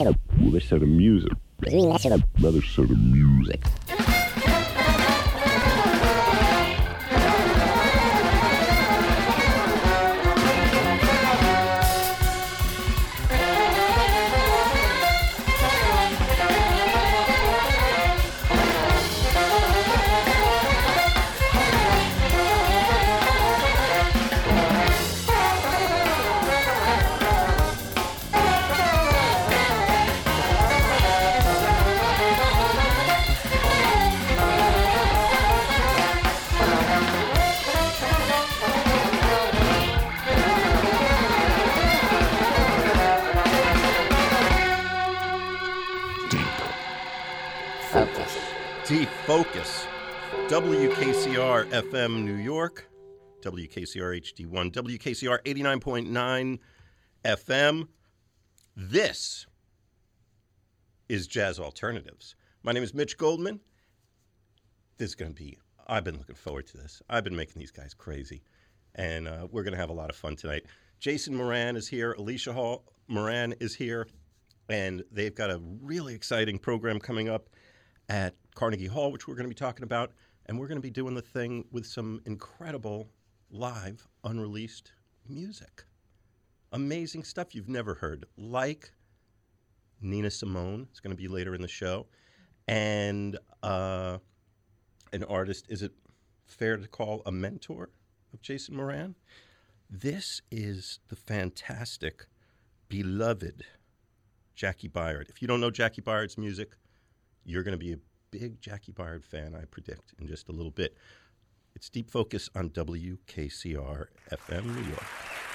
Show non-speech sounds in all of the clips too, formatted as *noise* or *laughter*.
Another set of music. Another set of music. Focus. WKCR FM New York, WKCR HD1, WKCR 89.9 FM. This is Jazz Alternatives. My name is Mitch Goldman. This is going to be, I've been looking forward to this. I've been making these guys crazy, and uh, we're going to have a lot of fun tonight. Jason Moran is here, Alicia Hall Moran is here, and they've got a really exciting program coming up at Carnegie Hall, which we're going to be talking about. And we're going to be doing the thing with some incredible live, unreleased music. Amazing stuff you've never heard, like Nina Simone. It's going to be later in the show. And uh, an artist, is it fair to call a mentor of Jason Moran? This is the fantastic, beloved Jaki Byard. If you don't know Jaki Byard's music, you're going to be big Jaki Byard fan, I predict, in just a little bit. It's Deep Focus on WKCR FM New York.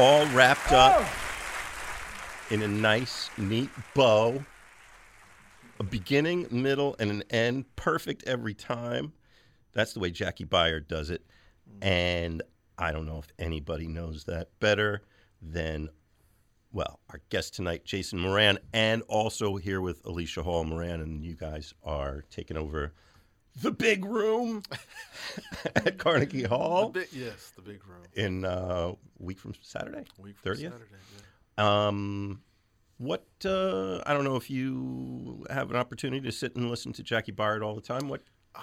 All wrapped up oh. in a nice, neat bow. A beginning, middle, and an end. Perfect every time. That's the way Jaki Byard does it. And I don't know if anybody knows that better than, well, our guest tonight, Jason Moran, and also here with Alicia Hall Moran. And you guys are taking over the big room *laughs* at Carnegie Hall The big, yes, the big room. in uh, week from Saturday. Week from 30th? Saturday. Yeah. Um, what uh, I don't know if you have an opportunity to sit and listen to Jaki Byard all the time. What *sighs*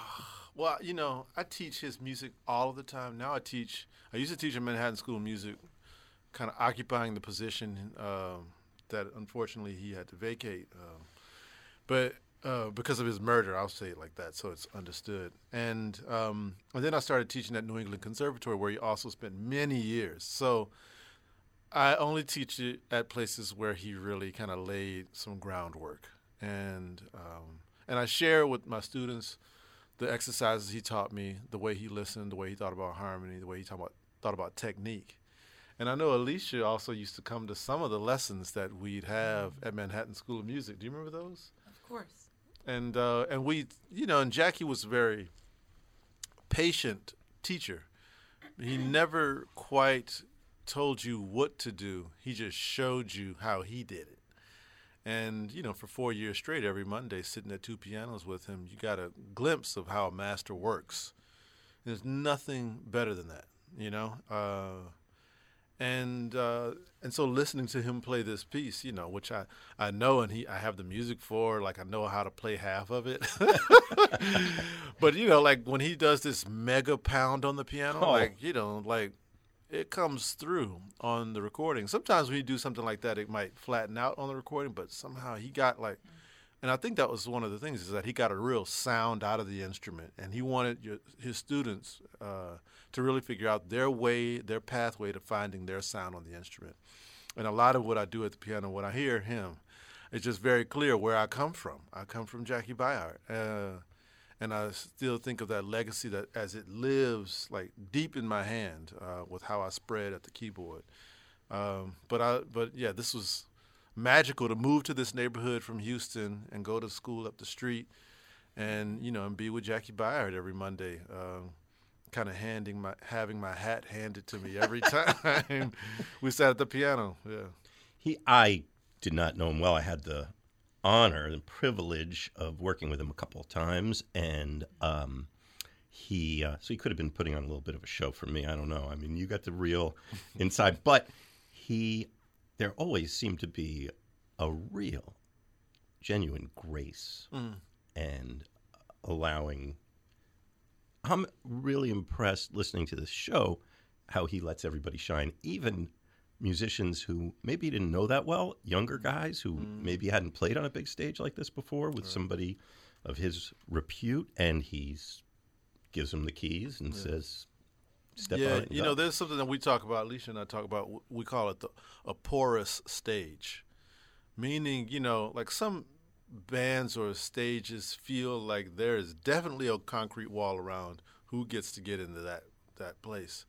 Well, you know, I teach his music all of the time. Now I teach. I used to teach at Manhattan School of Music, kind of occupying the position um, that unfortunately he had to vacate. Um, but uh, because of his murder, I'll say it like that, so it's understood. And um, and then I started teaching at New England Conservatory, where he also spent many years. So I only teach it at places where he really kind of laid some groundwork, and um, and I share with my students the exercises he taught me, the way he listened, the way he thought about harmony, the way he thought about thought about technique. And I know Alicia also used to come to some of the lessons that we'd have at Manhattan School of Music. Do you remember those? Of course. And uh, and we, you know, and Jaki was a very patient teacher. He never quite told you what to do. He just showed you how he did it. And you know, for four years straight, every Monday, sitting at two pianos with him, you got a glimpse of how a master works. There's nothing better than that, you know. Uh, and uh, and so listening to him play this piece, you know, which I, I know and he I have the music for, like I know how to play half of it. *laughs* but you know, like when he does this mega pound on the piano, Oh. like you know, like it comes through on the recording. Sometimes when you do something like that, it might flatten out on the recording, but somehow he got like, and I think that was one of the things is that he got a real sound out of the instrument, and he wanted your, his students uh, to really figure out their way, their pathway to finding their sound on the instrument. And a lot of what I do at the piano, when I hear him, it's just very clear where I come from. I come from Jaki Byard. Uh, and I still think of that legacy that as it lives like deep in my hand uh, with how I spread at the keyboard. Um, but I, but yeah, this was magical to move to this neighborhood from Houston and go to school up the street, and you know, and be with Jaki Byard every Monday. Um, kind of handing my having my hat handed to me every time *laughs* we sat at the piano. Yeah. he? I did not know him well. I had the honor and privilege of working with him a couple of times, and um, he uh, so he could have been putting on a little bit of a show for me. I don't know. I mean, you got the real *laughs* inside, but he there always seemed to be a real, genuine grace and allowing. I'm really impressed listening to this show, how he lets everybody shine, even musicians who maybe didn't know that well, younger guys who mm. maybe hadn't played on a big stage like this before with somebody of his repute, and he's gives them the keys and says, "Step on yeah, it." you go." know, there's something that we talk about. Alicia and I talk about. We call it the a porous stage, meaning you know, like some bands or stages feel like there is definitely a concrete wall around who gets to get into that that place,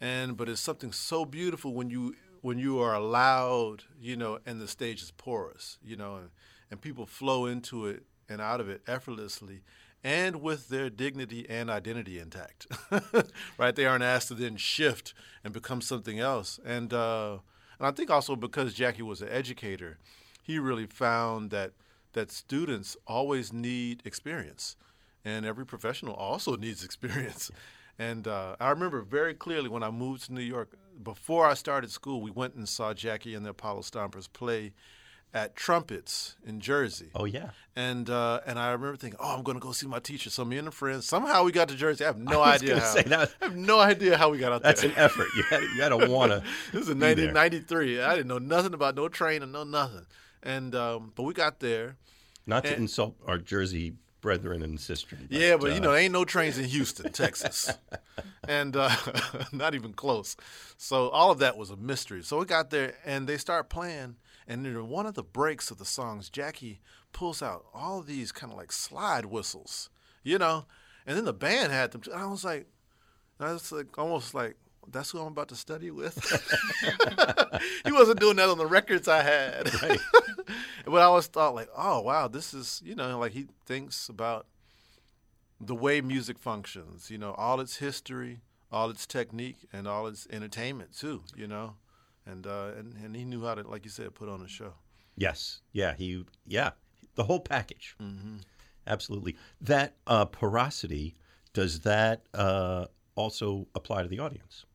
and but it's something so beautiful when you when you are allowed, you know, and the stage is porous, you know, and, and people flow into it and out of it effortlessly and with their dignity and identity intact. *laughs* right? They aren't asked to then shift and become something else. And uh, and I think also because Jaki was an educator, he really found that that students always need experience, and every professional also *laughs* needs experience. And uh, I remember very clearly when I moved to New York. Before I started school, we went and saw Jaki and the Apollo Stompers play at Trumpets in Jersey. oh yeah, And uh, and I remember thinking, oh, I'm going to go see my teacher. So me and a friend, somehow we got to Jersey. I have *laughs* no I idea how. say that- *laughs* I have no idea how we got out that's there. That's an effort. You had you had to want to. this is in 1993. I didn't know nothing about no train and no nothing. And um, but we got there. Not to And- insult our Jersey brethren and sisters. Yeah, but you uh, know, ain't no trains in Houston, Texas, *laughs* and uh, *laughs* not even close. So all of that was a mystery. So we got there, and they start playing, and in one of the breaks of the songs, Jaki pulls out all these kind of like slide whistles, you know, and then the band had them. I was like, I was like almost like, that's who I'm about to study with. *laughs* he wasn't doing that on the records I had. Right. *laughs* but I always thought like, oh wow, this is you know like he thinks about the way music functions. You know, all its history, all its technique, and all its entertainment too. You know, and uh, and and he knew how to, like you said, put on a show. Yes. Yeah. He. Yeah. The whole package. Mm-hmm. Absolutely. That uh, porosity does that uh, also apply to the audience?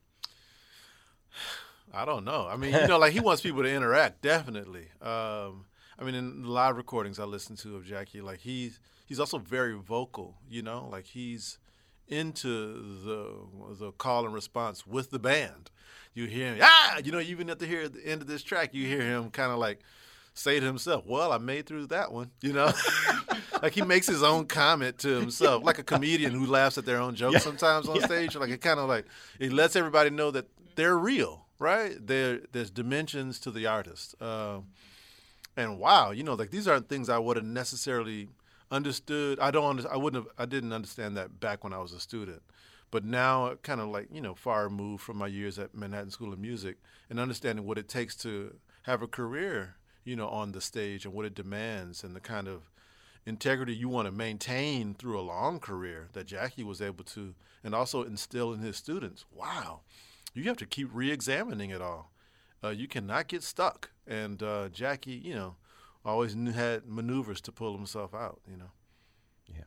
I don't know. I mean, you know, like he wants people to interact, definitely. Um, I mean, in the live recordings I listen to of Jaki, like he's he's also very vocal. You know, like he's into the the call and response with the band. You hear him, ah, you know, even at the here at the end of this track, you hear him kind of like say to himself, "Well, I made through that one," you know. *laughs* like he makes his own comment to himself, like a comedian who laughs at their own jokes Yeah. sometimes on Yeah. stage. Like it kind of like it lets everybody know that they're real, right? There, there's dimensions to the artist. Um, and wow, you know, like these aren't things I would have necessarily understood. I don't. under- I wouldn't have. I didn't understand that back when I was a student. But now, kind of like you know, far removed from my years at Manhattan School of Music and understanding what it takes to have a career, you know, on the stage and what it demands and the kind of integrity you want to maintain through a long career that Jaki was able to, and also instill in his students. Wow, you have to keep re-examining it all. Uh, you cannot get stuck. And uh, Jaki, you know, always knew, had maneuvers to pull himself out. You know. Yeah.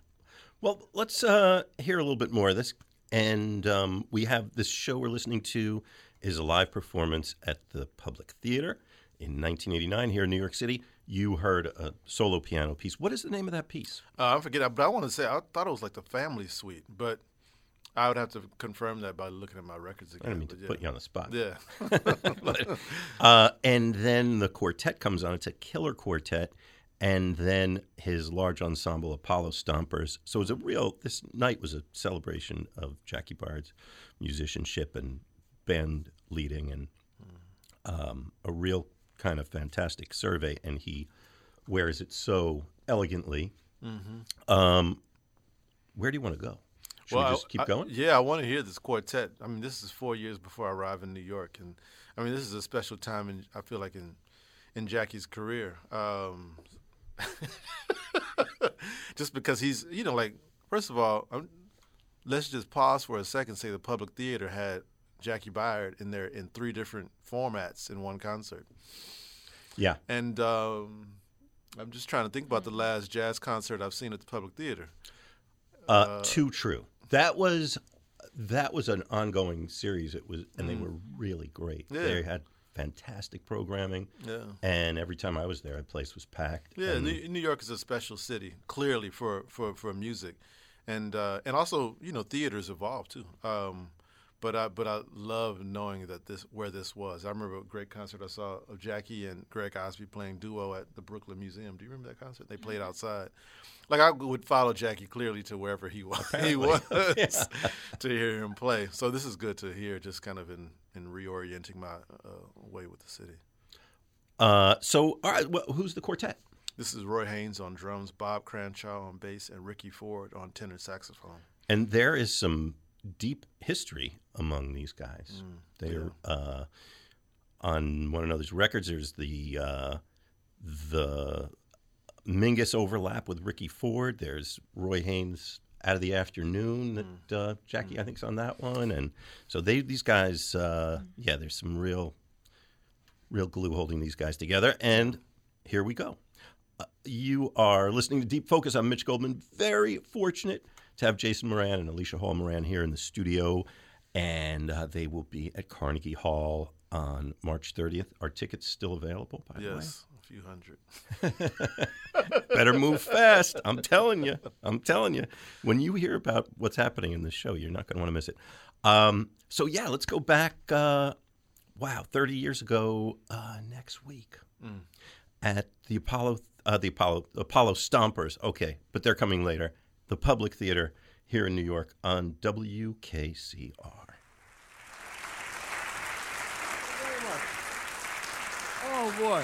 Well, let's uh, hear a little bit more of this. And um, we have this show we're listening to is a live performance at the Public Theater in 1989 here in New York City. You heard a solo piano piece. What is the name of that piece? Uh, I forget, but I want to say I thought it was like the Family Suite, but I would have to confirm that by looking at my records again. I didn't mean to yeah. put you on the spot. Yeah. *laughs* *laughs* But, uh, and then the quartet comes on. It's a killer quartet. And then his large ensemble, Apollo Stompers. So it was a real, this night was a celebration of Jaki Byard's musicianship and band leading and um, a real kind of fantastic survey. And he wears it so elegantly. Um, where do you want to go? Should we just keep I- going? yeah, I want to hear this quartet. I mean, this is four years before I arrive in New York, and I mean, this is a special time, and I feel like in in Jaki's career. Um, *laughs* just because he's, you know, like first of all, i let's just pause for a second. Say the Public Theater had Jaki Byard in there in three different formats in one concert. Yeah. And um, I'm just trying to think about the last jazz concert I've seen at the Public Theater. Uh, too true. That was that was an ongoing series. It was, and they were really great. Yeah. They had fantastic programming, Yeah. and every time I was there, the place was packed. Yeah, and- New, New York is a special city, clearly for for, for music, and uh, and also you know theaters evolve too. Um, but I but I love knowing that this where this was. I remember a great concert I saw of Jaki and Greg Osby playing duo at the Brooklyn Museum. Do you remember that concert? They played outside. Like I would follow Jaki clearly to wherever he *laughs* was. *laughs* He was *laughs* to hear him play. So this is good to hear, just kind of in in reorienting my uh, way with the city. uh, so, all right, well, who's the quartet? This is Roy Haynes on drums, Bob Cranshaw on bass, and Ricky Ford on tenor saxophone. And there is some deep history among these guys. Mm, They're uh, on one another's records. There's the uh, the Mingus overlap with Ricky Ford. There's Roy Haynes out of the afternoon that Mm. uh, Jaki I think's on that one, and so they these guys. Uh, yeah, there's some real real glue holding these guys together. And here we go. Uh, you are listening to Deep Focus. I'm Mitch Goldman. Very fortunate to have Jason Moran and Alicia Hall Moran here in the studio. And uh, they will be at Carnegie Hall on March 30th. Are tickets still available, by the way? Yes, a few hundred. *laughs* Better move fast. I'm telling you. I'm telling you. When you hear about what's happening in this show, you're not going to want to miss it. Um, so, yeah, let's go back. Uh, wow, 30 years ago uh, next week at the Apollo, uh, the Apollo, Apollo Stompers. Okay, but they're coming later. The Public Theater here in New York on WKCR. Oh boy.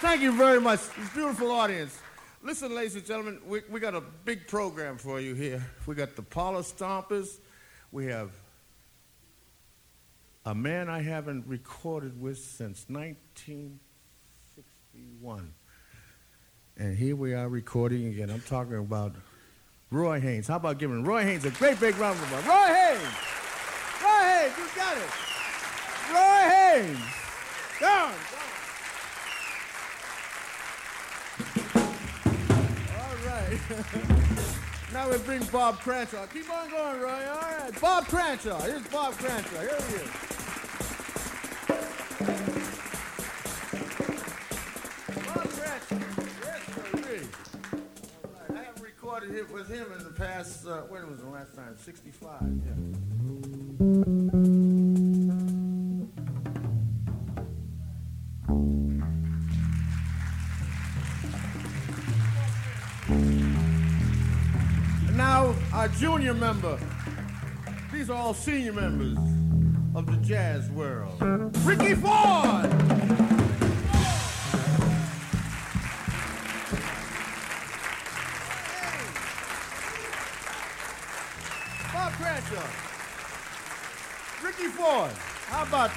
Thank you very much. This beautiful audience. Listen, ladies and gentlemen, we, we got a big program for you here. We got the Apollo Stompers. We have a man I haven't recorded with since 1961. And here we are recording again. I'm talking about Roy Haynes. How about giving Roy Haynes a great big round of applause? Roy Haynes! Roy Haynes, you got it! Roy Haynes! Down. All right. *laughs* now we bring Bob Cranshaw. Keep on going, Roy. All right. Bob Cranshaw. Here's Bob Cranshaw. Here he is. Recorded it with him in the past, uh, when was the last time? 65, yeah. Now, our junior member. These are all senior members of the jazz world. Ricky Ford!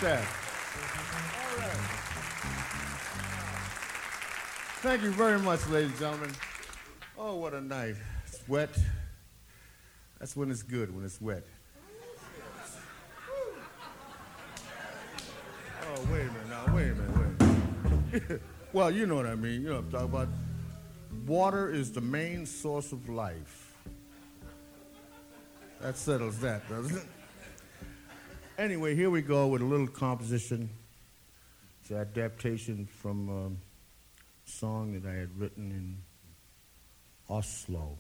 All right. Thank you very much, ladies and gentlemen. Oh, what a night. It's wet. That's when it's good, when it's wet. Oh, wait a minute now, wait a minute, wait. a minute. *laughs* well, you know what I mean. You know what I'm talking about. Water is the main source of life. That settles that, doesn't it? Anyway, here we go with a little composition. It's an adaptation from a song that I had written in Oslo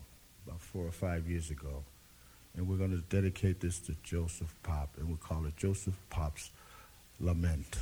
about four or five years ago. And we're going to dedicate this to Joseph Pop, and we'll call it Joseph Pop's Lament.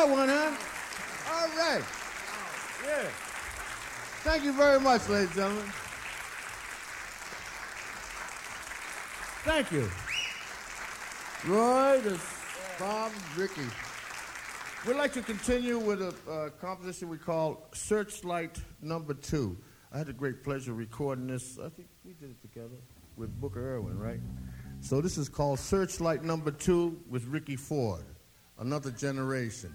That one, huh? All right. Yeah. Thank you very much, ladies and gentlemen. Thank you. Roy, the Bob, Ricky. We'd like to continue with a composition we call Searchlight Number Two. I had the great pleasure of recording this. I think we did it together with Booker Ervin, right? So this is called Searchlight Number Two with Ricky Ford, Another Generation.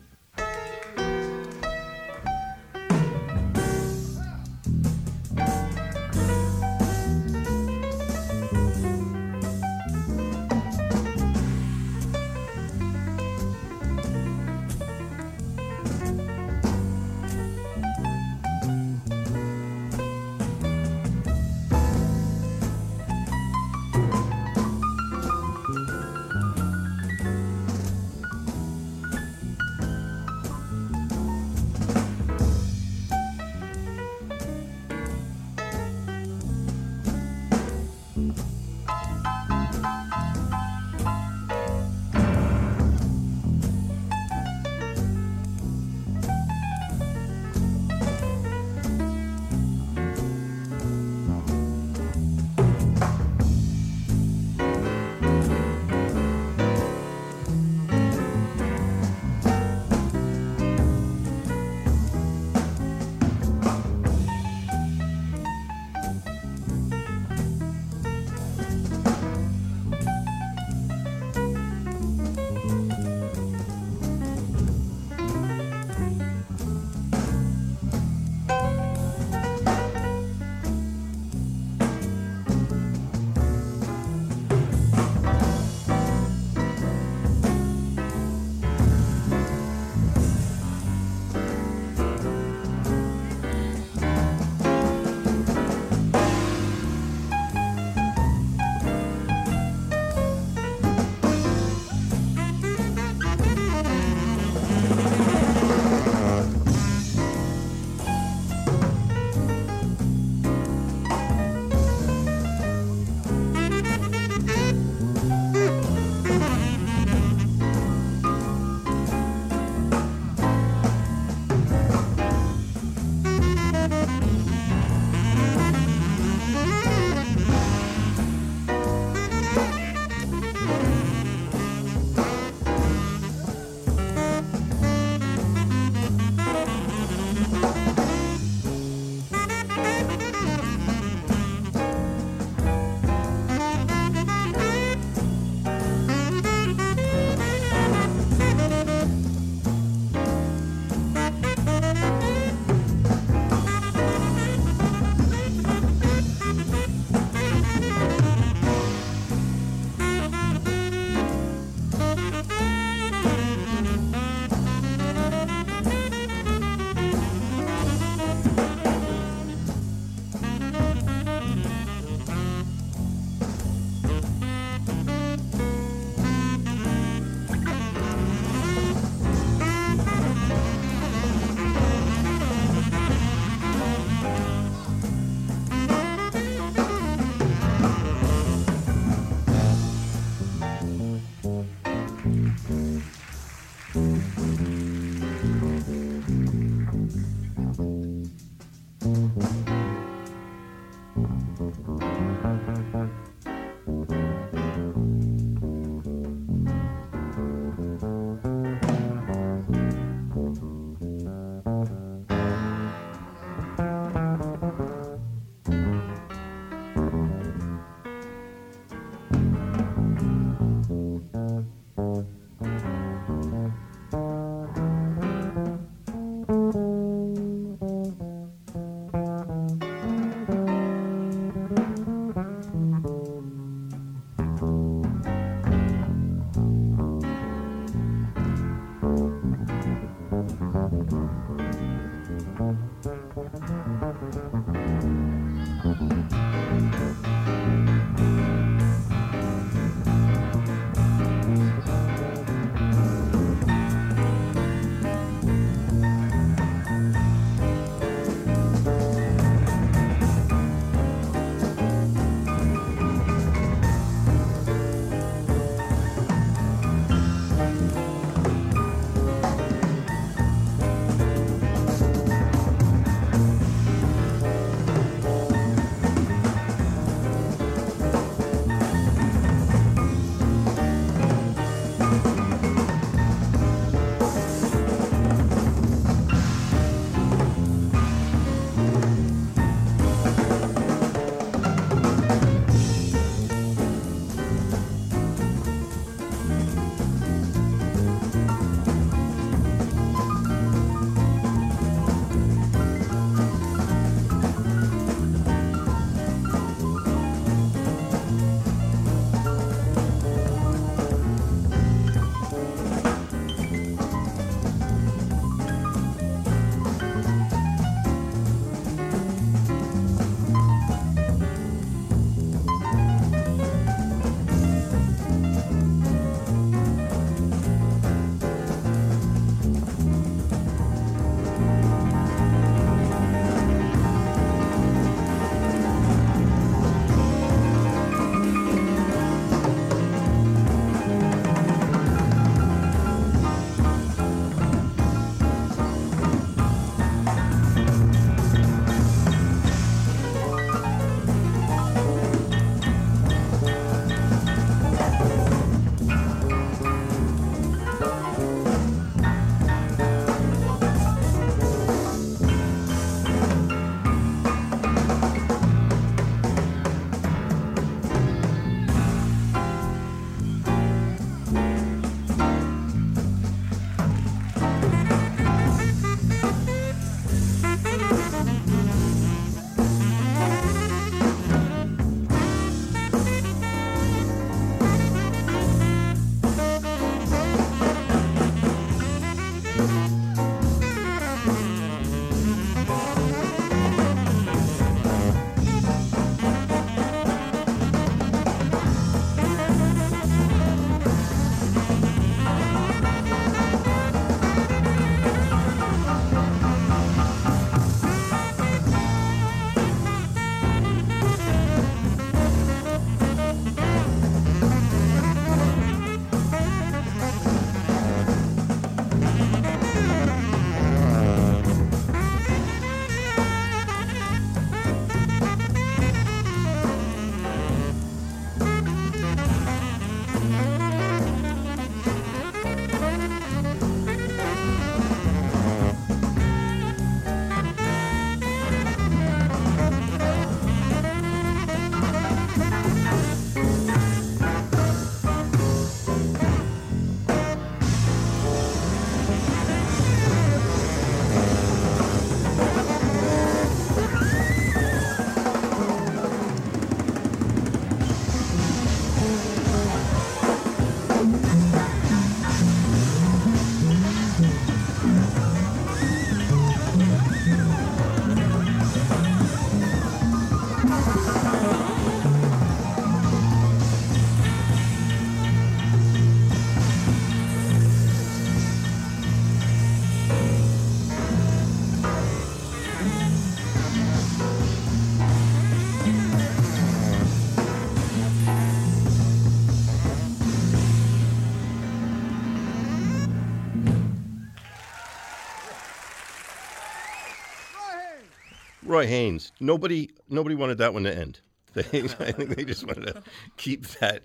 Roy Haynes. Nobody, nobody wanted that one to end. They, *laughs* I think they just wanted to *laughs* keep that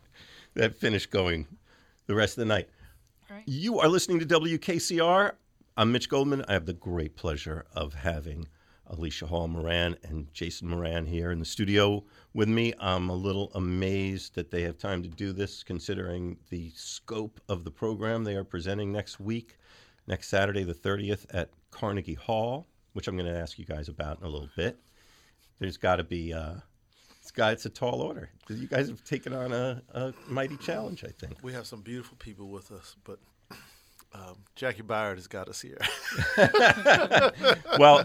that finish going the rest of the night. Right. You are listening to WKCR. I'm Mitch Goldman. I have the great pleasure of having Alicia Hall Moran and Jason Moran here in the studio with me. I'm a little amazed that they have time to do this, considering the scope of the program they are presenting next week, next Saturday, the 30th, at Carnegie Hall, which I'm going to ask you guys about in a little bit. There's got to be. Uh, it's got it's a tall order. You guys have taken on a, a mighty challenge, I think. We have some beautiful people with us, but um, Jaki Byard has got us here. *laughs* *laughs* well,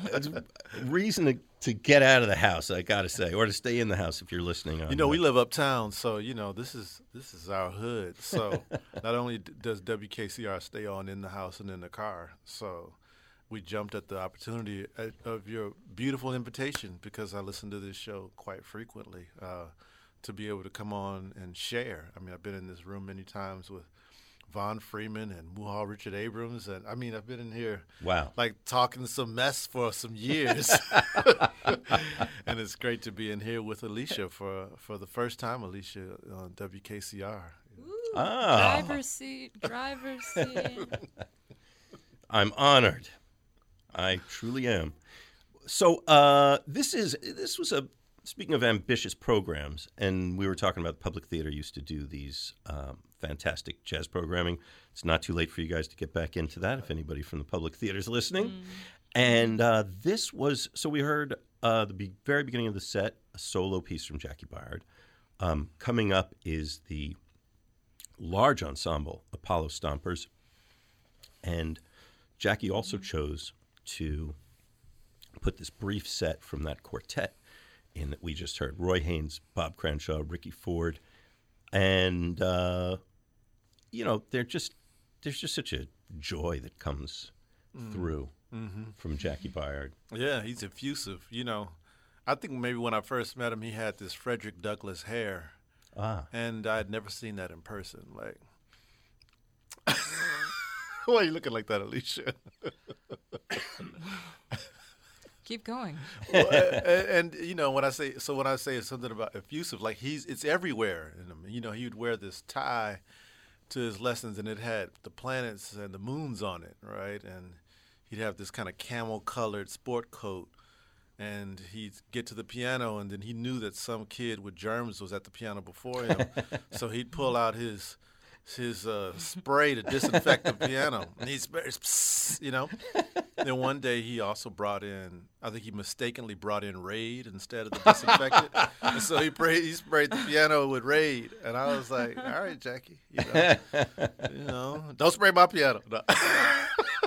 reason to, to get out of the house, I got to say, or to stay in the house if you're listening. On you know, we live uptown, so you know this is this is our hood. So *laughs* not only does WKCR stay on in the house and in the car, so we jumped at the opportunity of your beautiful invitation because I listen to this show quite frequently uh, to be able to come on and share. I mean, I've been in this room many times with. Von Freeman and Muhal Richard Abrams, and I mean, I've been in here Wow. like talking some mess for some *laughs* years, *laughs* and it's great to be in here with Alicia for for the first time. Alicia on WKCR. Ah, Driver's seat, driver's seat. *laughs* I'm honored. I truly am. So uh, this is this was a speaking of ambitious programs, and we were talking about the public theater used to do these um, fantastic jazz programming. It's not too late for you guys to get back into that if anybody from the public theater is listening. And uh, this was so we heard uh, the be- very beginning of the set a solo piece from Jaki Byard. Um, coming up is the large ensemble Apollo Stompers, and Jaki also chose to put this brief set from that quartet in that we just heard Roy Haynes, Bob Cranshaw, Ricky Ford, and uh, you know they're just there's just such a joy that comes through from Jaki Byard. Yeah, he's effusive. You know, I think maybe when I first met him, he had this Frederick Douglass hair, Ah, and I had never seen that in person. Like, *laughs* why are you looking like that, Alicia? *laughs* Keep going. well, and, and, you know when I say so when I say something about effusive, like he's it's everywhere in him. You know, he would wear this tie to his lessons, and it had the planets and the moons on it, right? And he'd have this kind of camel colored sport coat, and he'd get to the piano, and then he knew that some kid with germs was at the piano before him, *laughs* so he'd pull out his his uh, spray to disinfect the piano, and he's you know. Then one day he also brought in, I think he mistakenly brought in Raid instead of the disinfectant, and so he, sprayed he sprayed the piano with Raid, and I was like, all right, Jaki, you know, you know don't spray my piano. No.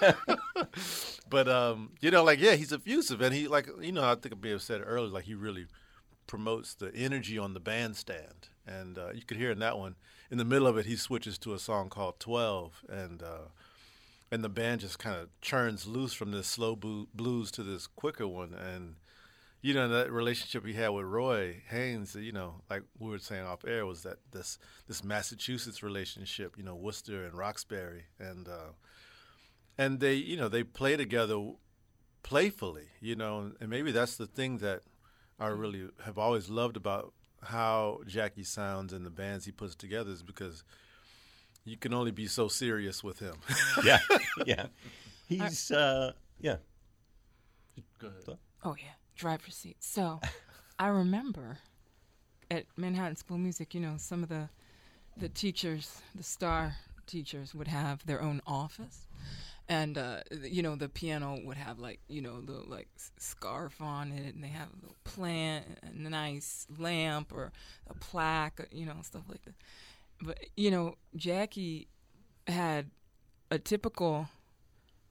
*laughs* but um, you know, like yeah, he's effusive, and he like you know, I think I may have said earlier, like he really promotes the energy on the bandstand, and uh, you could hear in that one. In the middle of it, he switches to a song called Twelve, and uh, and the band just kind of churns loose from this slow blues to this quicker one, and you know that relationship he had with Roy Haynes, you know, like we were saying off air, was that this this Massachusetts relationship, you know, Worcester and Roxbury, and uh, and they you know they play together playfully, you know, and maybe that's the thing that I really have always loved about how Jaki sounds and the bands he puts together is because you can only be so serious with him. *laughs* yeah, yeah. He's uh, yeah. Go ahead. Oh yeah, driver's seat. So, I remember at Manhattan School of Music, you know, some of the the teachers, the star teachers, would have their own office, and uh, you know, the piano would have like you know the like scarf on it, and they have a little plant, a nice lamp or a plaque, you know, stuff like that. But you know, Jaki had a typical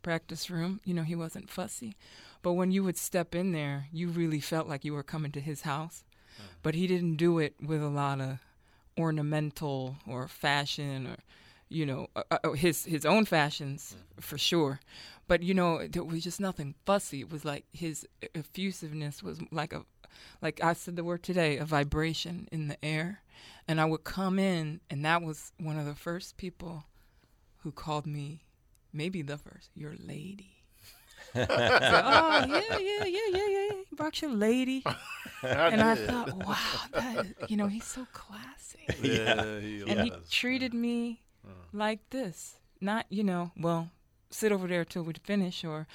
practice room. You know, he wasn't fussy. But when you would step in there, you really felt like you were coming to his house. But he didn't do it with a lot of ornamental or fashion or, you know, uh, uh, his his own fashions for sure. But you know, there was just nothing fussy. It was like his effusiveness was like a, like I said the word today, a vibration in the air. And I would come in, and that was one of the first people who called me, maybe the first, your lady. *laughs* So, oh yeah, yeah, yeah, yeah, yeah. yeah. You brought your lady, *laughs* and I thought, wow, that you know, he's so classy, Yeah, he and he treated me like this. Not, you know, well, sit over there till we finish, or,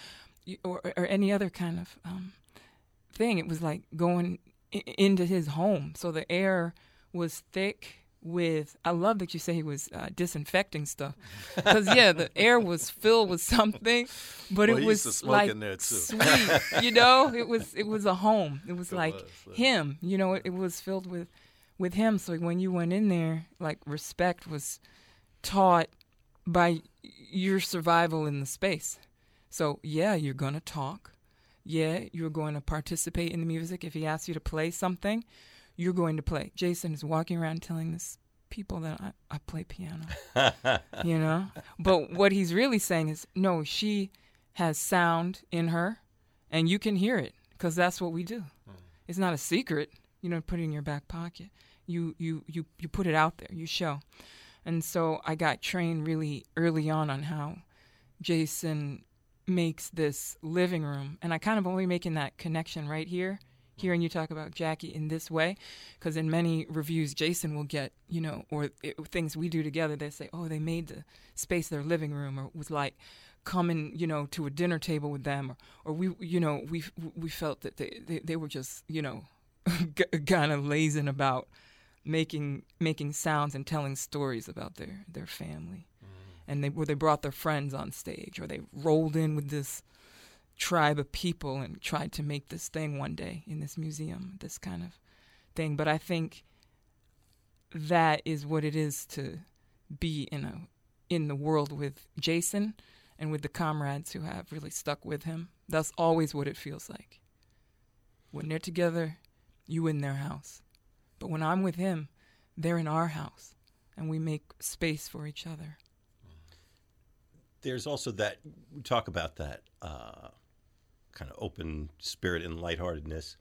or, or any other kind of um, thing. It was like going I- into his home, so the air was thick. With, I love that you say he was uh, disinfecting stuff, *laughs* because yeah, the air was filled with something, but Well, it was used to smoke like in there, too. sweet, you know. It was it was a home. It was It like was, him, you know. It, it was filled with with him. So when you went in there, like respect was taught by your survival in the space. So yeah, you're gonna talk. Yeah, you're going to participate in the music. If he asks you to play something, you're going to play. Jason is walking around telling this people that I, I play piano. *laughs* you know? But what he's really saying is no, she has sound in her and you can hear it because that's what we do. Hmm. It's not a secret. You don't put it in your back pocket. You, you, you, you put it out there, you show. And so I got trained really early on on how Jason makes this living room. And I kind of only making that connection right here, hearing you talk about Jaki in this way. Because in many reviews, Jason will get, you know, or it, things we do together, they say, oh, they made the space their living room, or was like, coming, you know, to a dinner table with them, or, or we, you know, we we felt that they, they, they were just, you know, *laughs* kind of lazing about making making sounds and telling stories about their their family, mm. and they where they brought their friends on stage, or they rolled in with this tribe of people and tried to make this thing one day in this museum, this kind of thing. But I think that is what it is to be in a in the world with Jason and with the comrades who have really stuck with him. That's always what it feels like. When they're together, you in their house. But when I'm with him, they're in our house and we make space for each other. There's also that we talk about that uh, kind of open spirit and lightheartedness.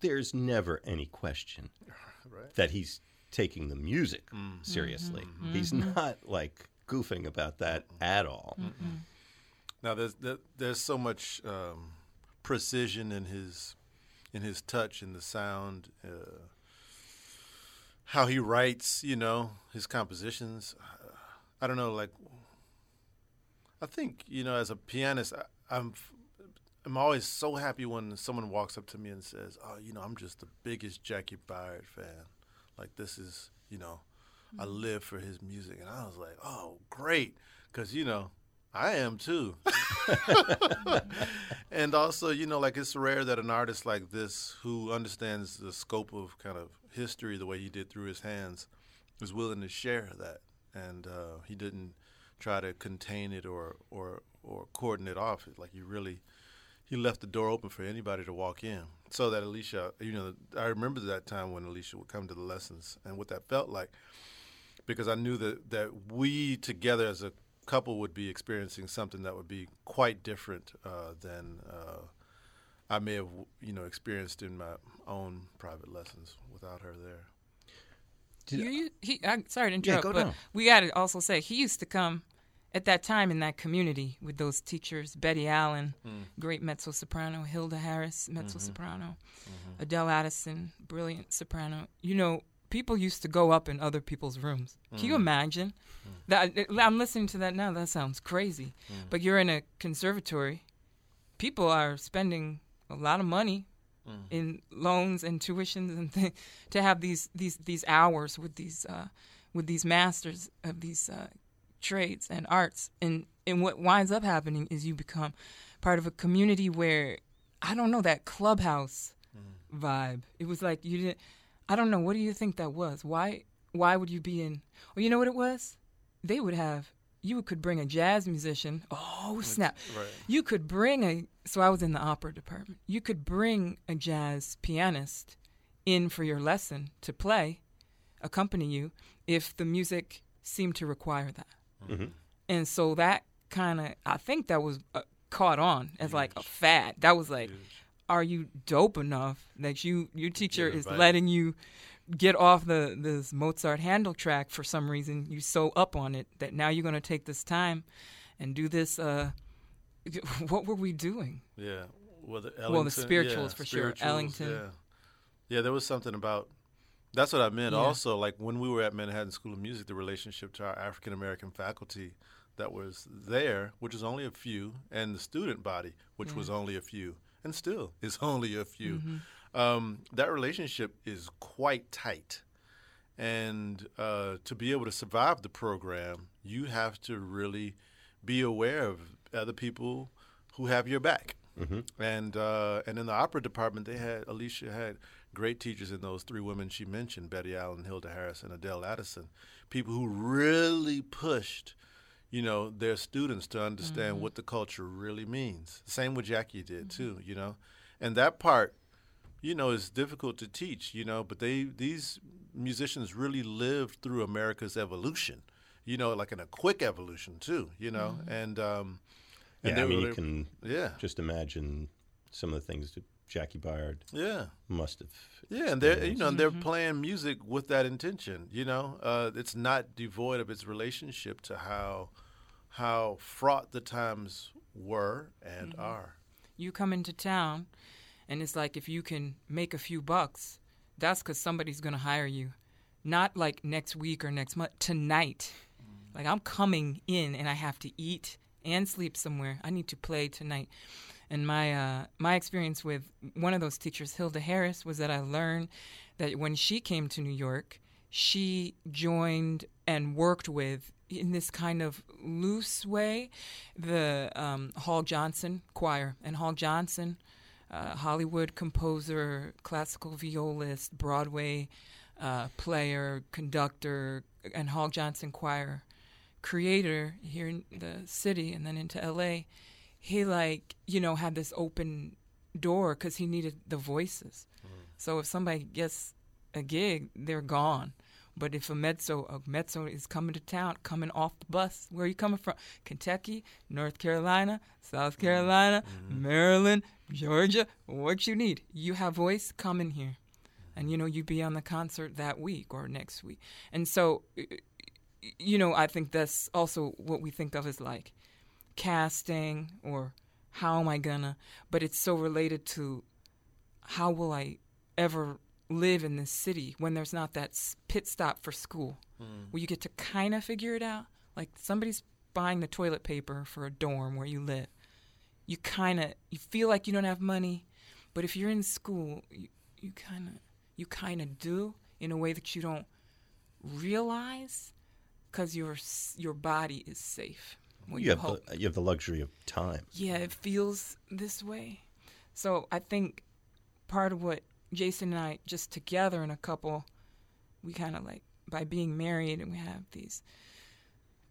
There's never any question *sighs* Right. that he's taking the music seriously. He's not like goofing about that at all. Now there's there, there's so much um, precision in his in his touch and the sound. Uh, how he writes, you know, his compositions. I don't know, like I think you know, as a pianist, I, I'm I'm always so happy when someone walks up to me and says, "Oh, you know, I'm just the biggest Jaki Byard fan. Like this is, you know, I hmm. live for his music." And I was like, "Oh, great," because you know, I am too. *laughs* and also, you know, like it's rare that an artist like this, who understands the scope of kind of history the way he did through his hands, was willing to share that. And uh, he didn't try to contain it or or or cordon it off. Like he really he left the door open for anybody to walk in. So that Alicia, you know, I remember that time when Alicia would come to the lessons and what that felt like, because I knew that that we together as a couple would be experiencing something that would be quite different uh, than uh, I may have, you know, experienced in my own private lessons without her there. You, you, he, I'm sorry to Yeah, interrupt, go but down. we got to also say he used to come at that time in that community with those teachers, Betty Allen, hmm. great mezzo soprano, Hilda Harris, mezzo mm-hmm. soprano, mm-hmm. Adele Addison, brilliant soprano. You know, people used to go up in other people's rooms. Can you hmm. imagine? Hmm. That uh, I'm listening to that now. That sounds crazy. But you're in a conservatory. People are spending a lot of money in loans and tuitions and th- to have these these these hours with these uh, with these masters of these uh, trades and arts and and what winds up happening is you become part of a community where I don't know that clubhouse vibe. It was like you didn't. I don't know. What do you think that was? Why why would you be in? Well, you know what it was. They would have. You could bring a jazz musician. Oh snap! right. You could bring a. So I was in the opera department. You could bring a jazz pianist in for your lesson to play, accompany you, if the music seemed to require that. And so that kind of, I think that was uh, caught on as like a fad. That was like, are you dope enough that you your teacher is letting you get off the this Mozart Handel track for some reason? You so up on it that now you're going to take this time and do this uh, *laughs* what were we doing? Yeah. Well, the, Well, the spirituals yeah, for sure. Ellington. Yeah. Yeah, there was something about. That's what I meant. Yeah. Also, like when we were at Manhattan School of Music, the relationship to our African American faculty that was there, which was only a few, and the student body, which was only a few, and still is *laughs* only a few. Um, that relationship is quite tight. And uh, to be able to survive the program, you have to really be aware of other people who have your back. And uh, and in the opera department, they had Alicia had great teachers in those three women she mentioned: Betty Allen, Hilda Harris, and Adele Addison. People who really pushed, you know, their students to understand what the culture really means. Same with Jaki did too, you know, and that part you know, it's difficult to teach, you know, but they these musicians really lived through America's evolution, you know, like in a quick evolution too, you know, and um, and Yeah, I mean, were- you can yeah, just imagine some of the things that Jaki Byard yeah, must have. yeah, and they're you know and they're Mm-hmm. playing music with that intention, you know, uh, it's not devoid of its relationship to how how fraught the times were and Mm-hmm. are. You come into town, and it's like if you can make a few bucks, that's because somebody's going to hire you. Not like next week or next month, tonight. Like I'm coming in and I have to eat and sleep somewhere. I need to play tonight. And my uh, my experience with one of those teachers, Hilda Harris, was that I learned that when she came to New York, she joined and worked with in this kind of loose way the um, Hall Johnson Choir and Hall Johnson, uh, Hollywood composer, classical violist, Broadway uh, player, conductor, and Hall Johnson Choir creator here in the city and then into LA, he like you know had this open door because he needed the voices. So if somebody gets a gig, they're gone. But if a mezzo a mezzo is coming to town, coming off the bus, where are you coming from? Kentucky, North Carolina, South mm-hmm. Carolina, mm-hmm. Maryland, Georgia, what you need. You have voice, come in here. And you know, you be on the concert that week or next week. And so you know, I think that's also what we think of as like casting or how am I gonna, but it's so related to how will I ever live in this city when there's not that pit stop for school mm. where you get to kind of figure it out. Like somebody's buying the toilet paper for a dorm where you live. You kind of you feel like you don't have money, but if you're in school, you you kind of you kind of do in a way that you don't realize because your your body is safe. Well, You have hope. the, you have the luxury of time. Yeah, it feels this way. So I think part of what Jason and I just together in a couple, we kind of like by being married and we have these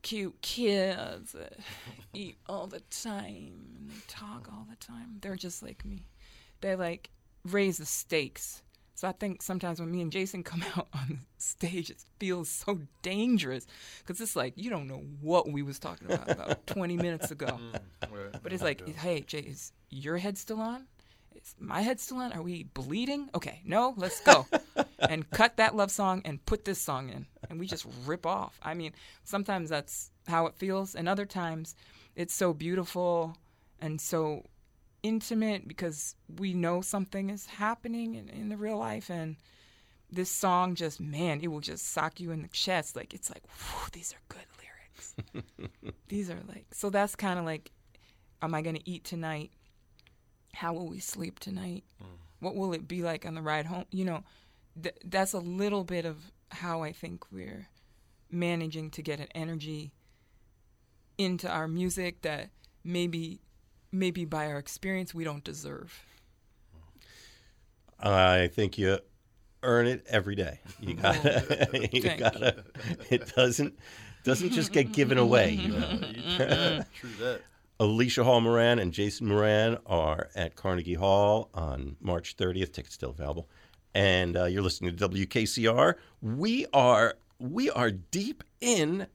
cute kids that *laughs* eat all the time and they talk all the time. They're just like me. They like raise the stakes. So I think sometimes when me and Jason come *laughs* out on stage, it feels so dangerous because it's like you don't know what we was talking about about *laughs* 20 minutes ago. Mm, but it's like, hey, Jay, is your head still on? Is my head still on? Are we bleeding? Okay, no, let's go. *laughs* and cut that love song and put this song in. And we just rip off. I mean, sometimes that's how it feels. And other times it's so beautiful and so intimate because we know something is happening in, in the real life. And this song just, man, it will just sock you in the chest. Like, it's like, whew, these are good lyrics. *laughs* these are like, so that's kind of like, am I going to eat tonight? How will we sleep tonight? Mm. What will it be like on the ride home? You know, th- that's a little bit of how I think we're managing to get an energy into our music that maybe maybe by our experience we don't deserve. I think you earn it every day. You *laughs* got to oh, *laughs* you got to it doesn't doesn't just get given *laughs* away. You know? True that. Alicia Hall Moran and Jason Moran are at Carnegie Hall on March 30th. Tickets still available. And uh, you're listening to WKCR. We are we are deep in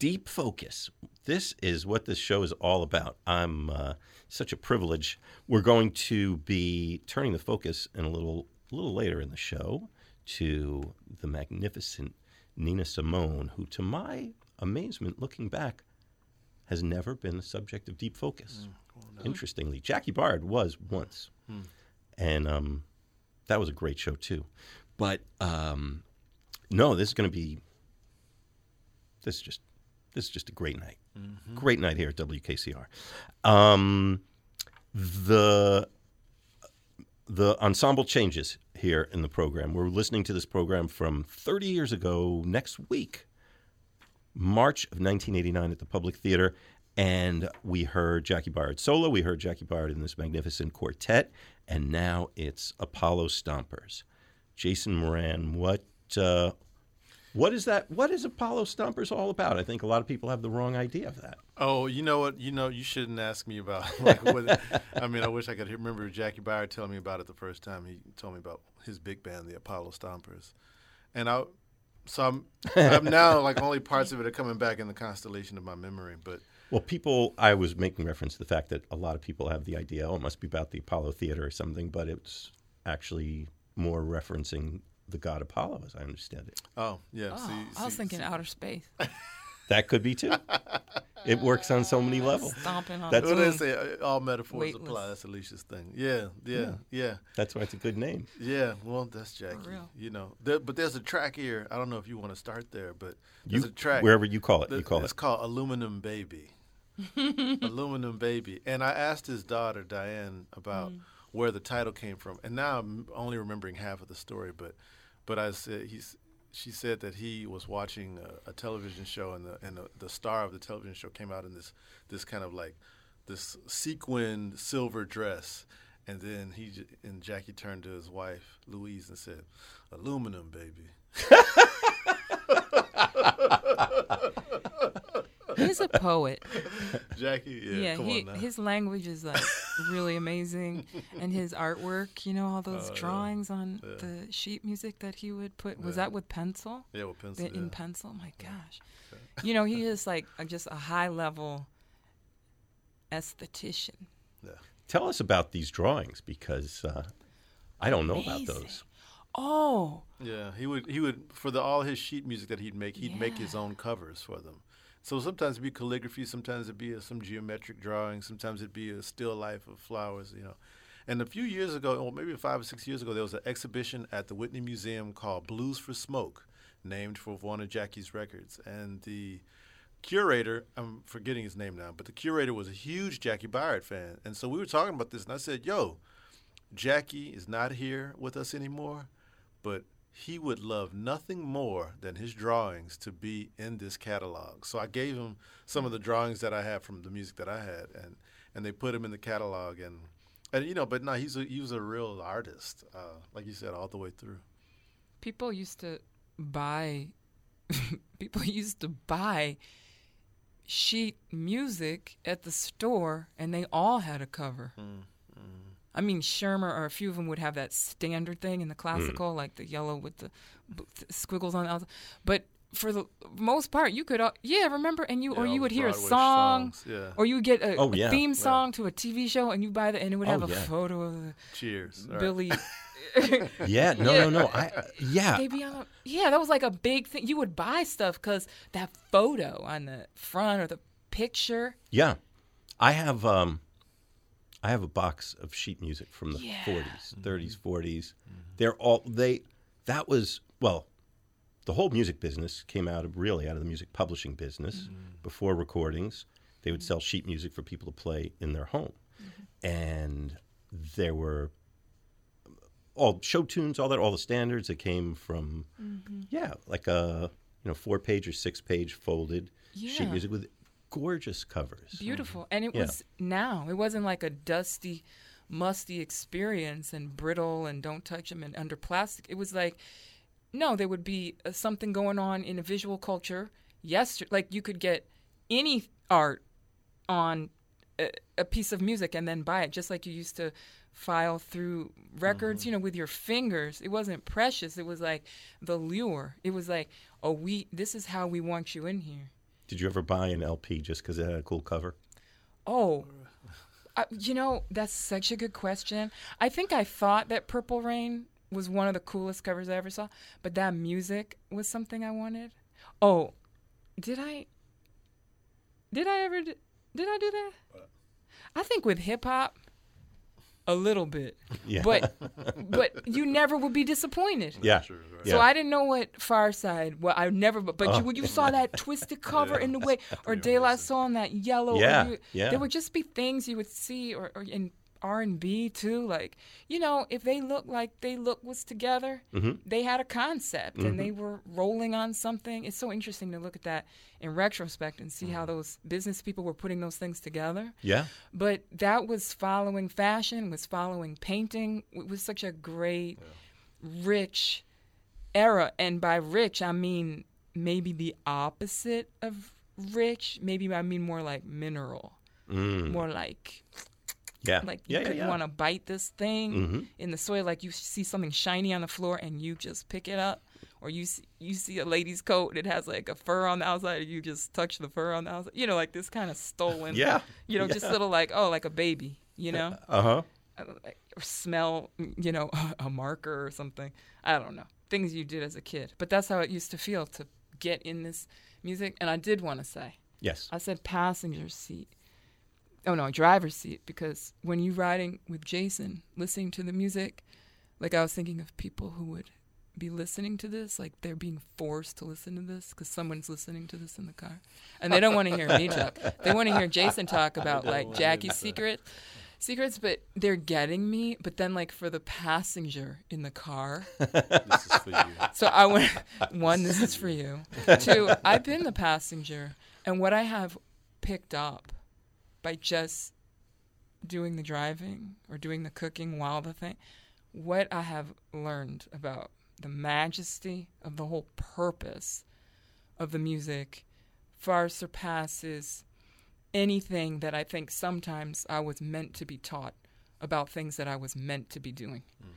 deep focus. This is what this show is all about. I'm uh, such a privilege. We're going to be turning the focus in a little a little later in the show to the magnificent Nina Simone, who, to my amazement, looking back, has never been the subject of deep focus. Interestingly, Jaki Byard was once, and um, that was a great show too. But um, no, this is going to be. This is just this is just a great night. Great night here at WKCR. Um, the the ensemble changes here in the program. We're listening to this program from 30 years ago next week, March of 1989 at the Public Theater. And we heard Jaki Byard solo. We heard Jaki Byard in this magnificent quartet. And now it's Apollo Stompers. Jason Moran, what uh, what is that? What is Apollo Stompers all about? I think a lot of people have the wrong idea of that. Oh, you know what? You know, you shouldn't ask me about. *laughs* Like, what, I mean, I wish I could remember Jaki Byard telling me about it the first time he told me about his big band, the Apollo Stompers, and I. So I'm, *laughs* I'm now like only parts of it are coming back in the constellation of my memory, but Well, people, I was making reference to the fact that a lot of people have the idea, oh, it must be about the Apollo Theater or something, but it's actually more referencing the god Apollo, as I understand it. oh yeah, Oh, see, I was see- thinking see- outer space. *laughs* That could be too. it works on so many levels. Stomping on That's- What the they say, uh, all metaphors Weightless. apply. That's Alicia's thing. Yeah, yeah, yeah, That's why it's a good name. yeah. Well, that's Jaki. real. You know, there, but there's a track here. I don't know if you want to start there, but You, there's a track wherever you call it, that- you call it's it. called Aluminum Baby. *laughs* Aluminum Baby. And I asked his daughter Diane about where the title came from, and now I'm only remembering half of the story. But, but I said he's. She said that he was watching a, a television show, and the and the, the star of the television show came out in this this kind of like this sequined silver dress, and then he and Jaki turned to his wife Louise and said, "Aluminum, baby." *laughs* He's a poet. *laughs* Jaki, yeah, yeah, come he, on now. his language is like *laughs* really amazing, and his artwork. You know all those yeah. drawings on Yeah. the sheet music that he would put. Was Yeah. that with pencil? yeah, with pencil. Bit in pencil. My gosh, you know he *laughs* is like a, just a high level aesthetician. Tell us about these drawings because uh, I don't know about those. Oh, Yeah, he would he would for the all his sheet music that he'd make, he'd make his own covers for them. So sometimes it'd be calligraphy, sometimes it'd be a, some geometric drawing, sometimes it'd be a still life of flowers, you know. And a few years ago, or maybe five or six years ago, there was an exhibition at the Whitney Museum called Blues for Smoke, named for one of Jaki's records. And the curator, I'm forgetting his name now, but the curator was a huge Jaki Byard fan. And so we were talking about this, and I said, Yo, Jaki is not here with us anymore, but he would love nothing more than his drawings to be in this catalog. So I gave him some of the drawings that I had from the music that I had, and and they put him in the catalog. And and you know, but no, he's a he was a real artist, uh, like you said, all the way through. people used to buy. *laughs* people used to buy sheet music at the store, and they all had a cover. I mean, Schirmer or a few of them would have that standard thing in the classical, like the yellow with the squiggles on the outside. But for the most part, you could, uh, yeah, remember, and you Yeah, or you the would hear a song, songs, yeah. or you would get a, Oh, a yeah. theme Yeah. song to a TV show, and you buy that, and it would have Oh, a photo of the Cheers, All right. Billy. *laughs* *laughs* Yeah, no, no, no. I uh, yeah. The, yeah, that was like a big thing. You would buy stuff because that photo on the front or the picture. Yeah, I have um, I have a box of sheet music from the Yeah. 40s, 30s, 40s. They're all they. That was well, the whole music business came out of really out of the music publishing business. Mm-hmm. Before recordings, they would sell sheet music for people to play in their home, mm-hmm. and there were all show tunes, all that, all the standards that came from mm-hmm. yeah, like a you know four page or six page folded sheet music with gorgeous covers. Beautiful. And it Yeah. was now. It wasn't like a dusty, musty experience and brittle and don't touch them and under plastic. It was like, no, there would be uh, something going on in a visual culture. Yes, like you could get any art on a, a piece of music and then buy it, just like you used to file through records, you know, with your fingers. It wasn't precious. It was like the lure. It was like, oh, we. This is how we want you in here. Did you ever buy an LP just because it had a cool cover? Oh, I, you know, that's such a good question. I think I thought that Purple Rain was one of the coolest covers I ever saw, but that music was something I wanted. Oh, did I? Did I ever? Did I do that? I think with hip hop, a little bit, *laughs* Yeah. but but you never would be disappointed. Yeah. Sure, right. Yeah. So I didn't know what Pharcyde. Well, I never. But, but Oh. you, when you saw that twisted *laughs* cover in the way, or pretty De La amazing. Soul in that yellow. Yeah, you- yeah. There would just be things you would see, or, or in R and B too. Like you know, if they look like they look was together, Mm-hmm. they had a concept and they were rolling on something. It's so interesting to look at that in retrospect and see Mm-hmm. how those business people were putting those things together. Yeah. But that was following fashion, was following painting. It was such a great, rich era. And by rich, I mean maybe the opposite of rich. Maybe I mean more like mineral, Mm. more like Yeah. like you yeah, could yeah, want to bite this thing Mhm. in the soil, like you see something shiny on the floor and you just pick it up, or you see, you see a lady's coat and it has like a fur on the outside, and you just touch the fur on the outside. You know, like this kind of stolen. Yeah, You know, just yeah. little like oh, like a baby. You know, Uh huh. Uh, or smell. You know, *laughs* a marker or something. I don't know things you did as a kid, but that's how it used to feel to get in this music. And I did want to say. Yes. I said passenger seat. Oh no, driver's seat because when you're riding with Jason, listening to the music, like I was thinking of people who would be listening to this, like they're being forced to listen to this because someone's listening to this in the car, and they don't want to hear me talk. They want to hear Jason talk *laughs* about like Jaki's secret, secrets, but they're getting me. But then like for the passenger in the car, *laughs* This is for you. so I went, one, this is for you. *laughs* Two, I've been the passenger, and what I have picked up by just doing the driving or doing the cooking while the thing, what I have learned about the majesty of the whole purpose of the music far surpasses anything that I think sometimes I was meant to be taught about things that I was meant to be doing. Mm.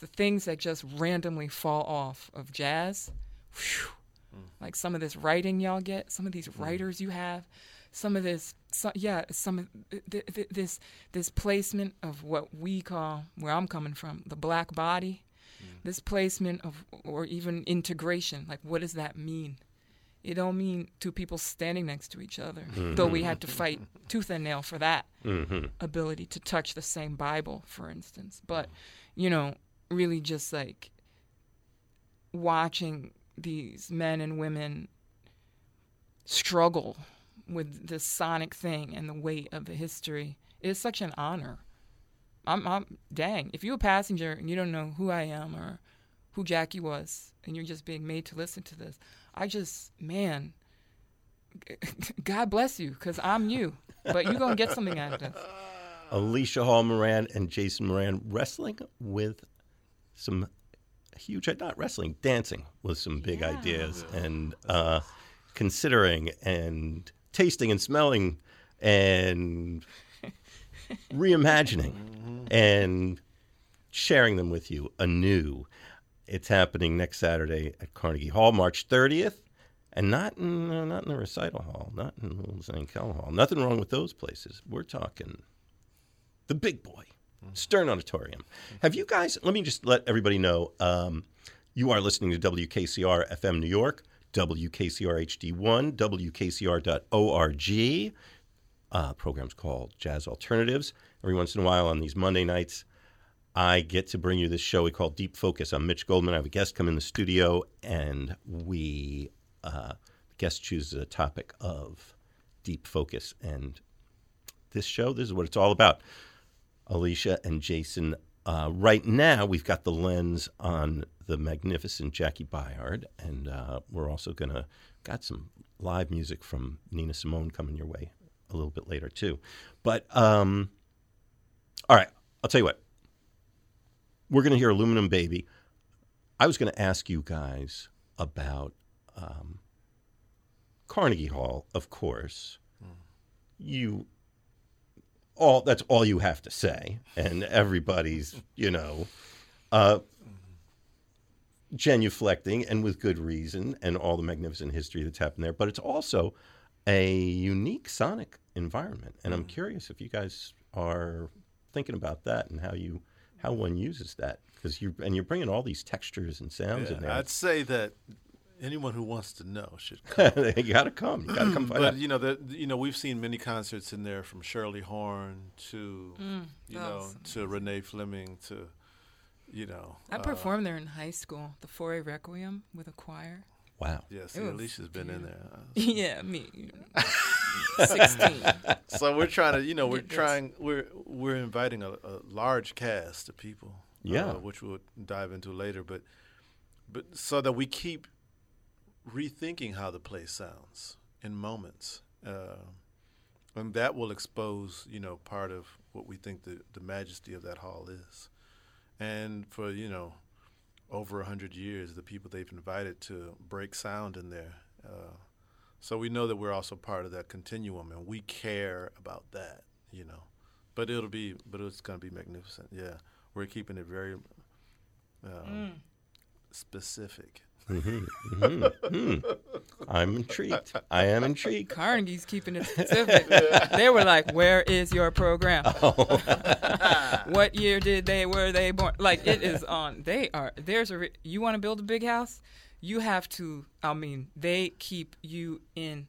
The things that just randomly fall off of jazz, whew, mm. like some of this writing y'all get, some of these mm. writers you have, some of this, so, yeah, some of th- th- this this placement of what we call, where I'm coming from, the black body, mm. this placement of, or even integration, like what does that mean? It don't mean two people standing next to each other, mm-hmm. though we had to fight *laughs* tooth and nail for that Mm-hmm. ability to touch the same Bible, for instance. But, mm-hmm. you know, really just like watching these men and women struggle with this sonic thing and the weight of the history It is such an honor. I'm, I'm dang. If you're a passenger and you don't know who I am or who Jaki was, and you're just being made to listen to this, I just, man, *laughs* God bless you, because I'm you. But you're going to get something out of this. *laughs* Alicia Hall Moran and Jason Moran wrestling with some huge, not wrestling, dancing with some big Yeah. ideas and uh, considering and tasting and smelling and *laughs* reimagining and sharing them with you anew. It's happening next Saturday at Carnegie Hall, March 30th. And not in uh, not in the recital hall, not in Old Zankel Hall. Nothing wrong with those places. We're talking the big boy, Stern Auditorium. Have you guys? Let me just let everybody know. Um, you are listening to WKCR FM New York, WKCR HD1, WKCR.org. Uh, programs called Jazz Alternatives. Every once in a while on these Monday nights, I get to bring you this show we call Deep Focus. I'm Mitch Goldman. I have a guest come in the studio, and we uh, the guest chooses a topic of deep focus. And this show, this is what it's all about. Alicia and Jason. Uh, right now, we've got the lens on the magnificent Jaki Byard, and uh, we're also gonna got some live music from Nina Simone coming your way a little bit later too. But um, all right, I'll tell you what. We're gonna hear Aluminum Baby. I was gonna ask you guys about um, Carnegie Hall, of course. You all that's all you have to say, and everybody's you know uh, genuflecting, and with good reason, and all the magnificent history that's happened there. But it's also a unique sonic environment, and I'm curious if you guys are thinking about that and how you how one uses that because you and you're bringing all these textures and sounds in Yeah, there. I'd say that anyone who wants to know should *laughs* come. you got to come. You got to come *clears throat* but out. you know, the, you know, we've seen many concerts in there from Shirley Horn to Mm, you know was to Renee Fleming to you know. I uh, performed there in high school, the Fauré Requiem with a choir. Wow. Yeah, see, It was Alicia's been in there. Uh, *laughs* yeah, me. you know, Sixteen. *laughs* so we're trying to, you know, we're trying, we're we're inviting a, a large cast of people, Yeah. uh, which we'll dive into later, but but so that we keep rethinking how the place sounds in moments, uh, and that will expose, you know, part of what we think the the majesty of that hall is, and for you know. Over a hundred years, the people they've invited to break sound in there, uh, so we know that we're also part of that continuum, and we care about that, you know. But it'll be, but it's going to be magnificent. Yeah, we're keeping it very um, specific. Mm-hmm, mm-hmm, mm. I'm intrigued. I am intrigued. Carnegie's keeping it *laughs* specific. They were like, "Where is your program? *laughs* Oh. *laughs* what year did they? Were they born? Like it is on. They are. There's a. Re- you want to build a big house? You have to. I mean, they keep you in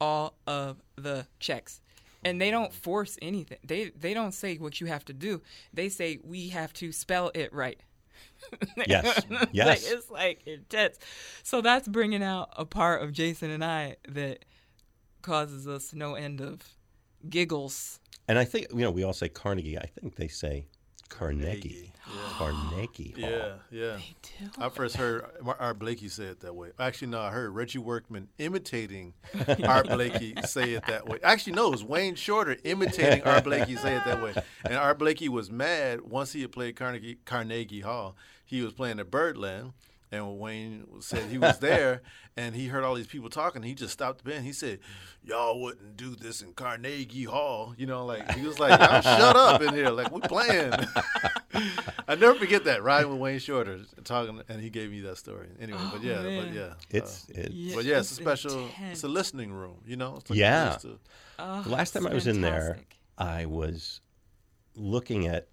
all of the checks, and they don't force anything. They they don't say what you have to do. They say we have to spell it right. *laughs* Yes. Like, Yes. it's like intense. So that's bringing out a part of Jason and I that causes us no end of giggles. And I think you know we all say Carnegie. I think they say Carnegie. Carnegie, *gasps* Carnegie Hall. Yeah, yeah. do? I first heard Art Blakey say it that way. Actually, no, I heard Reggie Workman imitating *laughs* Art Blakey say it that way. Actually, no, it was Wayne Shorter imitating Art Blakey say it that way. And Art Blakey was mad once he had played Carnegie, Carnegie Hall. He was playing at Birdland, and Wayne said he was *laughs* there, and he heard all these people talking. He just stopped the band. He said, "Y'all wouldn't do this in Carnegie Hall." You know, like he was like, "Y'all shut up in here, like we're playing." *laughs* I never forget that riding with Wayne Shorter talking, and he gave me that story. Anyway, but Oh, yeah, but yeah, It's uh, it, Yeah, but yeah, it's a special. intense. It's a listening room. You know, it's like Yeah. to- Oh, the last time I was in there. I was looking at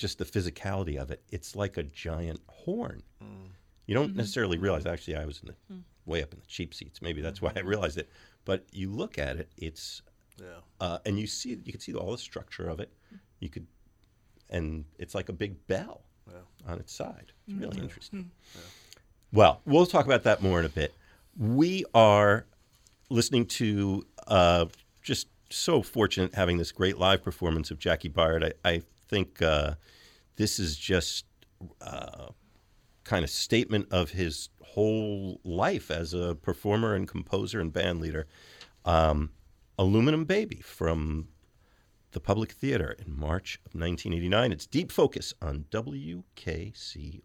just the physicality of it. It's like a giant horn. Mm. You don't mm-hmm. necessarily mm-hmm. realize. Actually, I was in the, mm. way up in the cheap seats. Maybe that's mm-hmm. why I realized it. But you look at it, it's yeah. uh, and you see you can see all the structure of it. Mm. You could, and it's like a big bell Yeah. on its side. It's really interesting. Well, we'll talk about that more in a bit. We are listening to uh, just so fortunate having this great live performance of Jaki Byard. I, I think uh, this is just uh, kind of statement of his whole life as a performer and composer and band leader. Um, Aluminum Baby from the Public Theater in March of 1989. It's Deep Focus on WKCR.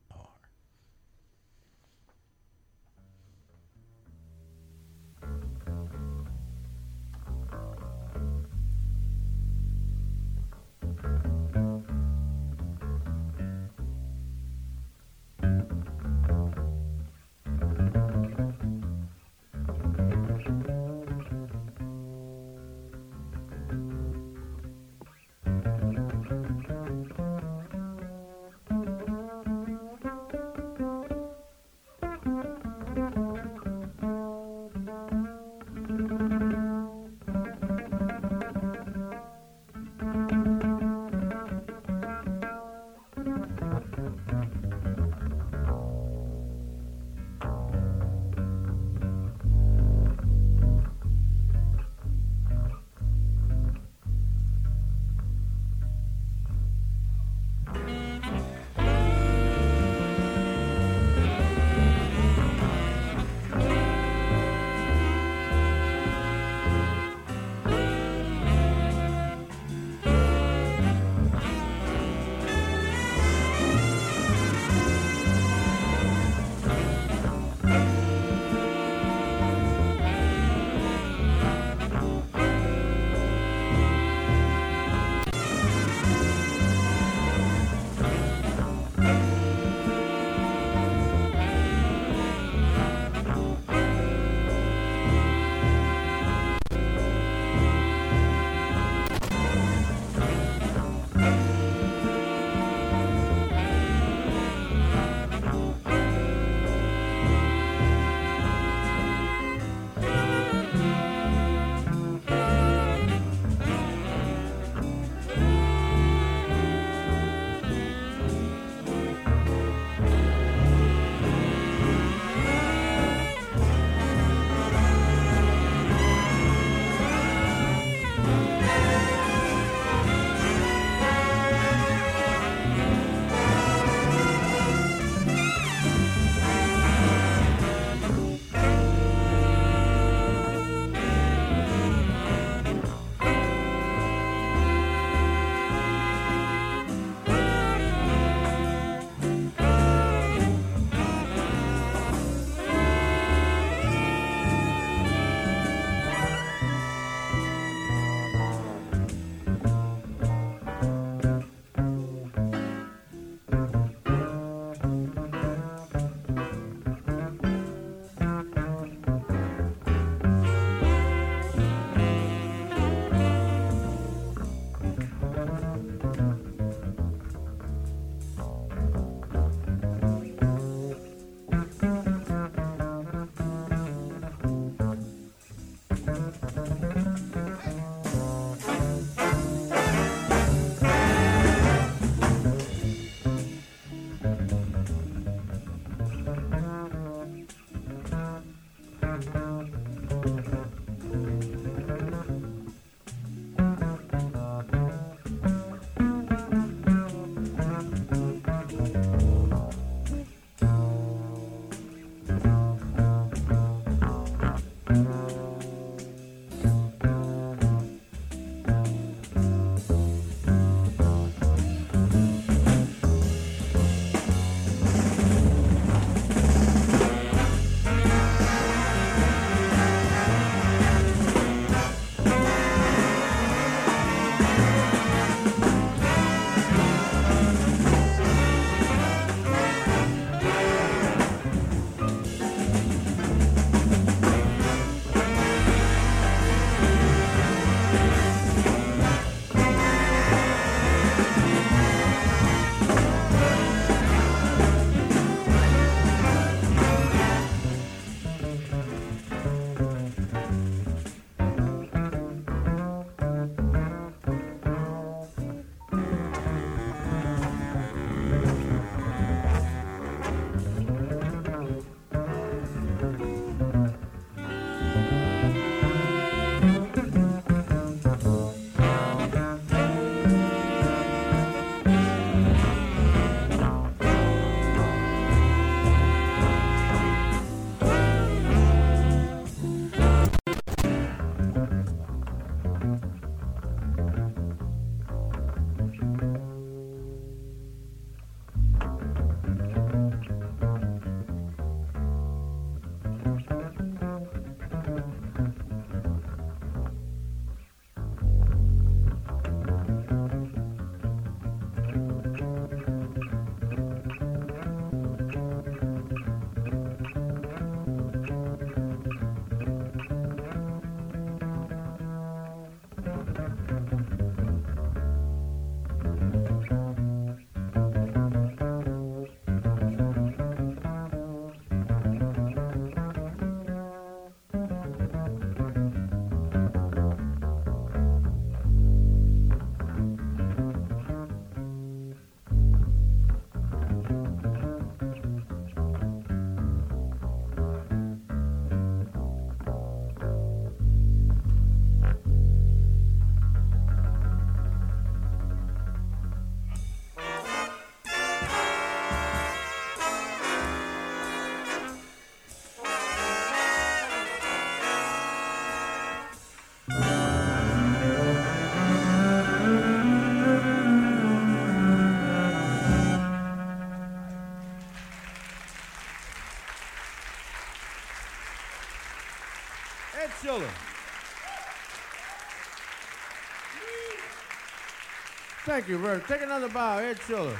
Thank you, Vern. Take another bow, Ed Schiller.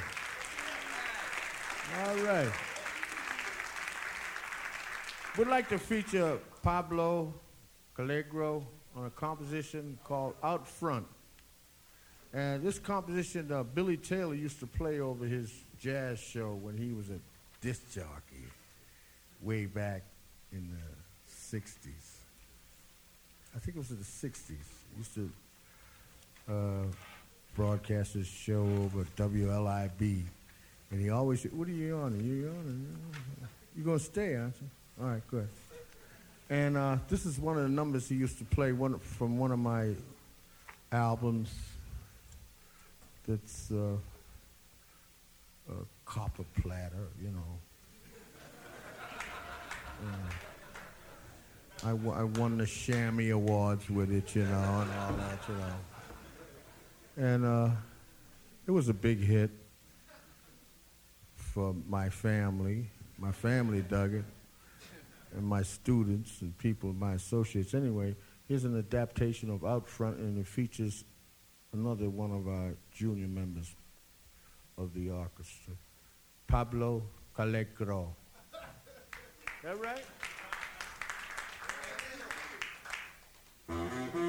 All right. We'd like to feature Pablo Calogero on a composition called Out Front. And this composition, uh, Billy Taylor used to play over his jazz show when he was a disc jockey way back in the 60s. I think it was in the 60s. He used to uh, broadcast his show over WLIB. And he always said, What are you on? Are you on? You're going to stay, aren't you? All right, good. And uh, this is one of the numbers he used to play one, from one of my albums that's uh, a copper platter, you know. *laughs* Uh, I, w- I won the Shammy Awards with it, you know, and all that, you know. And uh, it was a big hit for my family. My family dug it, and my students and people, my associates. Anyway, here's an adaptation of Out Front, and it features another one of our junior members of the orchestra, Pablo Calogero. That right? Mm-hmm.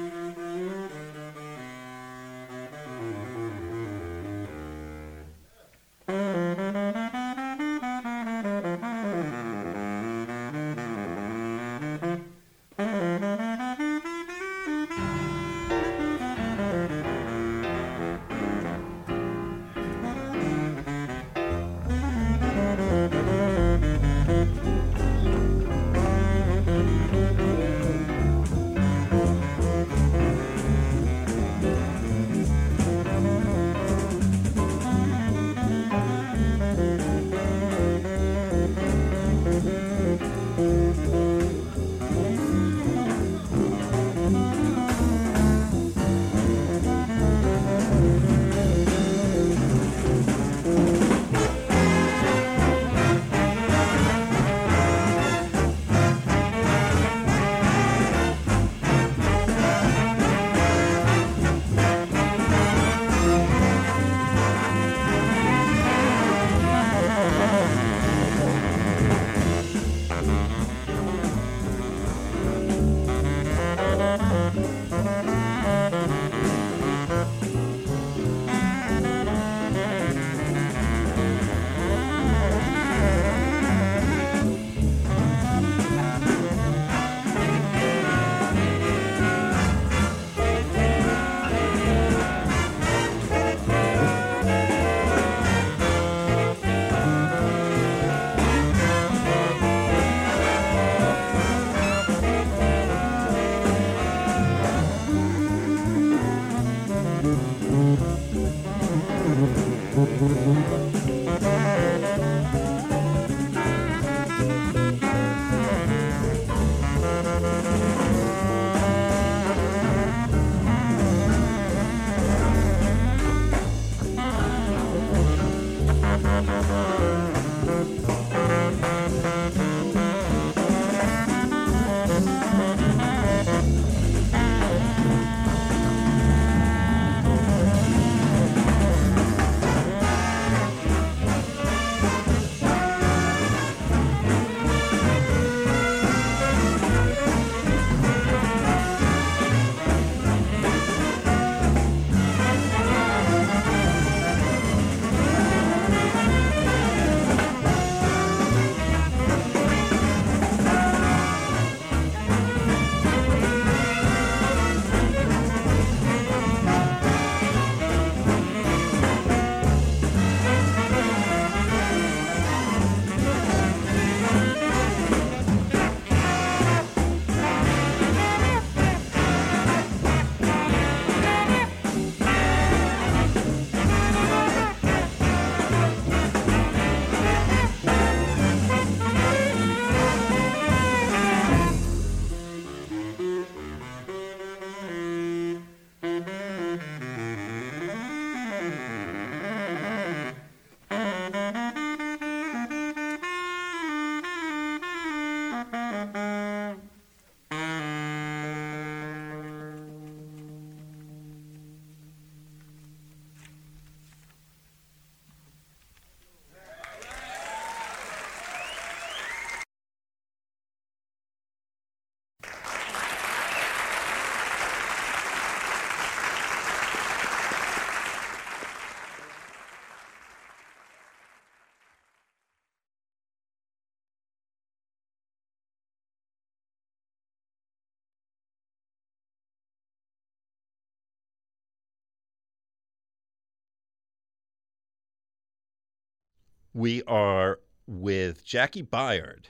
We are with Jaki Byard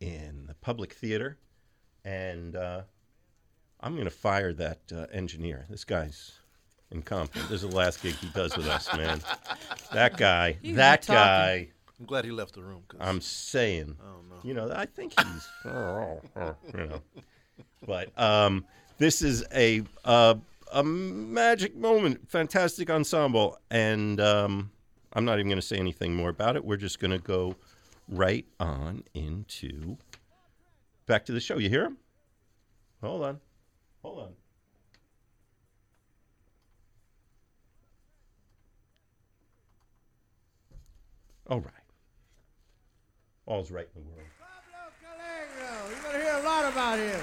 in the Public Theater, and uh, I'm going to fire that uh, engineer. This guy's incompetent. This is the last gig he does with us, man. That guy, *laughs* He's that talking. guy. I'm glad he left the room. 'cause I'm saying, I don't know. you know, I think he's, *laughs* you know, but um, this is a uh, a magic moment, fantastic ensemble, and um, I'm not even going to say anything more about it. We're just going to go right on into back to the show. You hear him? Hold on, hold on. All right. All's right in the world. Pablo Calogero. You're going to hear a lot about him.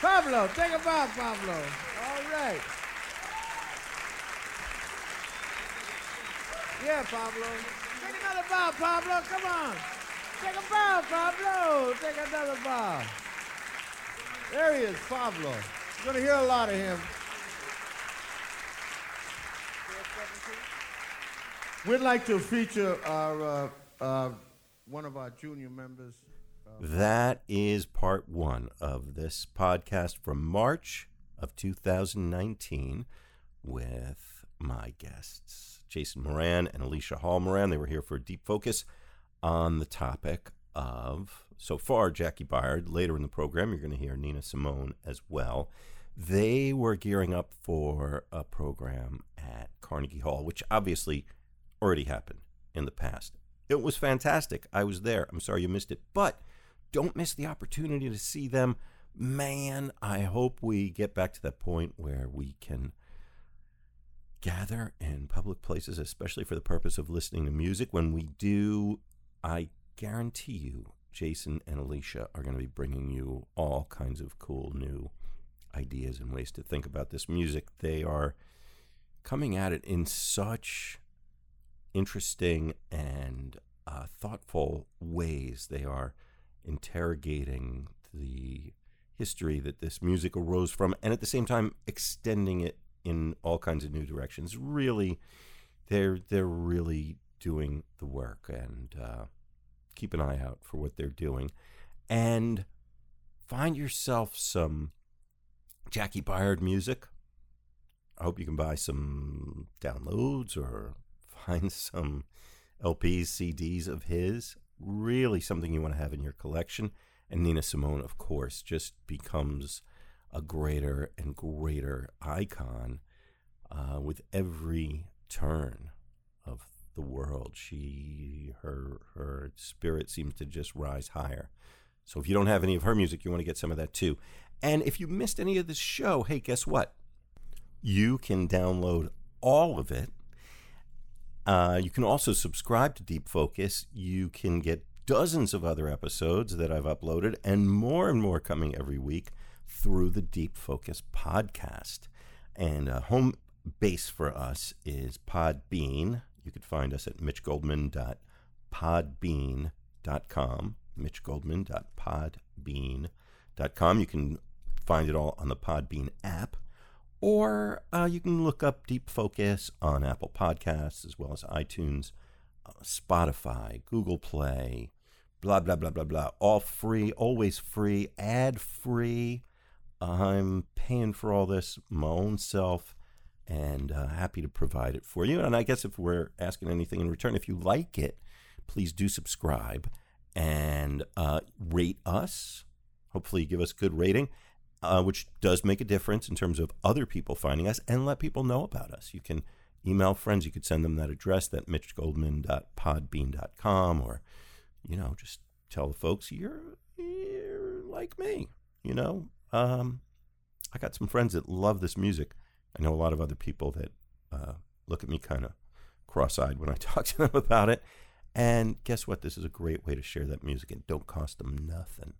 Pablo, take a bow, Pablo. All right. Yeah, Pablo. Take another bow, Pablo. Come on. Take a bow, Pablo. Take another bow. There he is, Pablo. You're going to hear a lot of him. We'd like to feature our uh, uh, one of our junior members. That is part one of this podcast from March of 2019 with my guests, Jason Moran and Alicia Hall Moran. They were here for a deep focus on the topic of, so far, Jaki Byard. Later in the program, you're going to hear Nina Simone as well. They were gearing up for a program at Carnegie Hall, which obviously already happened in the past. It was fantastic. I was there. I'm sorry you missed it. But don't miss the opportunity to see them. Man, I hope we get back to that point where we can gather in public places, especially for the purpose of listening to music. When we do, I guarantee you, Jason and Alicia are going to be bringing you all kinds of cool new ideas and ways to think about this music. They are coming at it in such interesting and uh, thoughtful ways. They are interrogating the history that this music arose from, and at the same time extending it in all kinds of new directions. Really, they're they're really doing the work, and uh, keep an eye out for what they're doing, and find yourself some Jaki Byard music. I hope you can buy some downloads or find *laughs* some LPs, CDs of his. Really something you want to have in your collection. And Nina Simone, of course, just becomes a greater and greater icon uh, with every turn of the world. She, her, her spirit seems to just rise higher. So if you don't have any of her music, you want to get some of that too. And if you missed any of this show, hey, guess what? You can download all of it uh, you can also subscribe to Deep Focus. You can get dozens of other episodes that I've uploaded and more and more coming every week through the Deep Focus podcast. And uh, home base for us is Podbean. You could find us at mitchgoldman.podbean.com. mitchgoldman.podbean.com. You can find it all on the Podbean app or uh, you can look up Deep Focus on Apple Podcasts as well as iTunes, uh, Spotify, Google Play, blah, blah, blah, blah, blah. All free, always free, ad free. I'm paying for all this my own self and uh, happy to provide it for you. And I guess if we're asking anything in return, if you like it, please do subscribe and uh, rate us. Hopefully, give us a good rating uh, which does make a difference in terms of other people finding us and let people know about us. You can email friends. You could send them that address, that mitchgoldman.podbean.com, or, you know, just tell the folks you're, you're like me, you know. Um, I got some friends that love this music. I know a lot of other people that uh, look at me kind of cross-eyed when I *laughs* talk to them about it. And guess what? This is a great way to share that music. It don't cost them nothing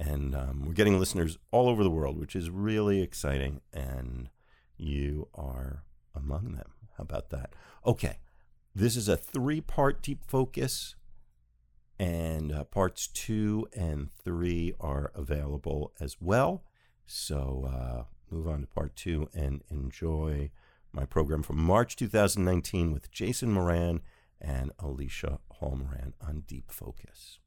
and um, we're getting listeners all over the world, which is really exciting. And you are among them. How about that? Okay, this is a three-part deep focus, and uh, parts two and three are available as well. So uh, move on to part two and enjoy my program from March 2019 with Jason Moran and Alicia Hall Moran on Deep Focus.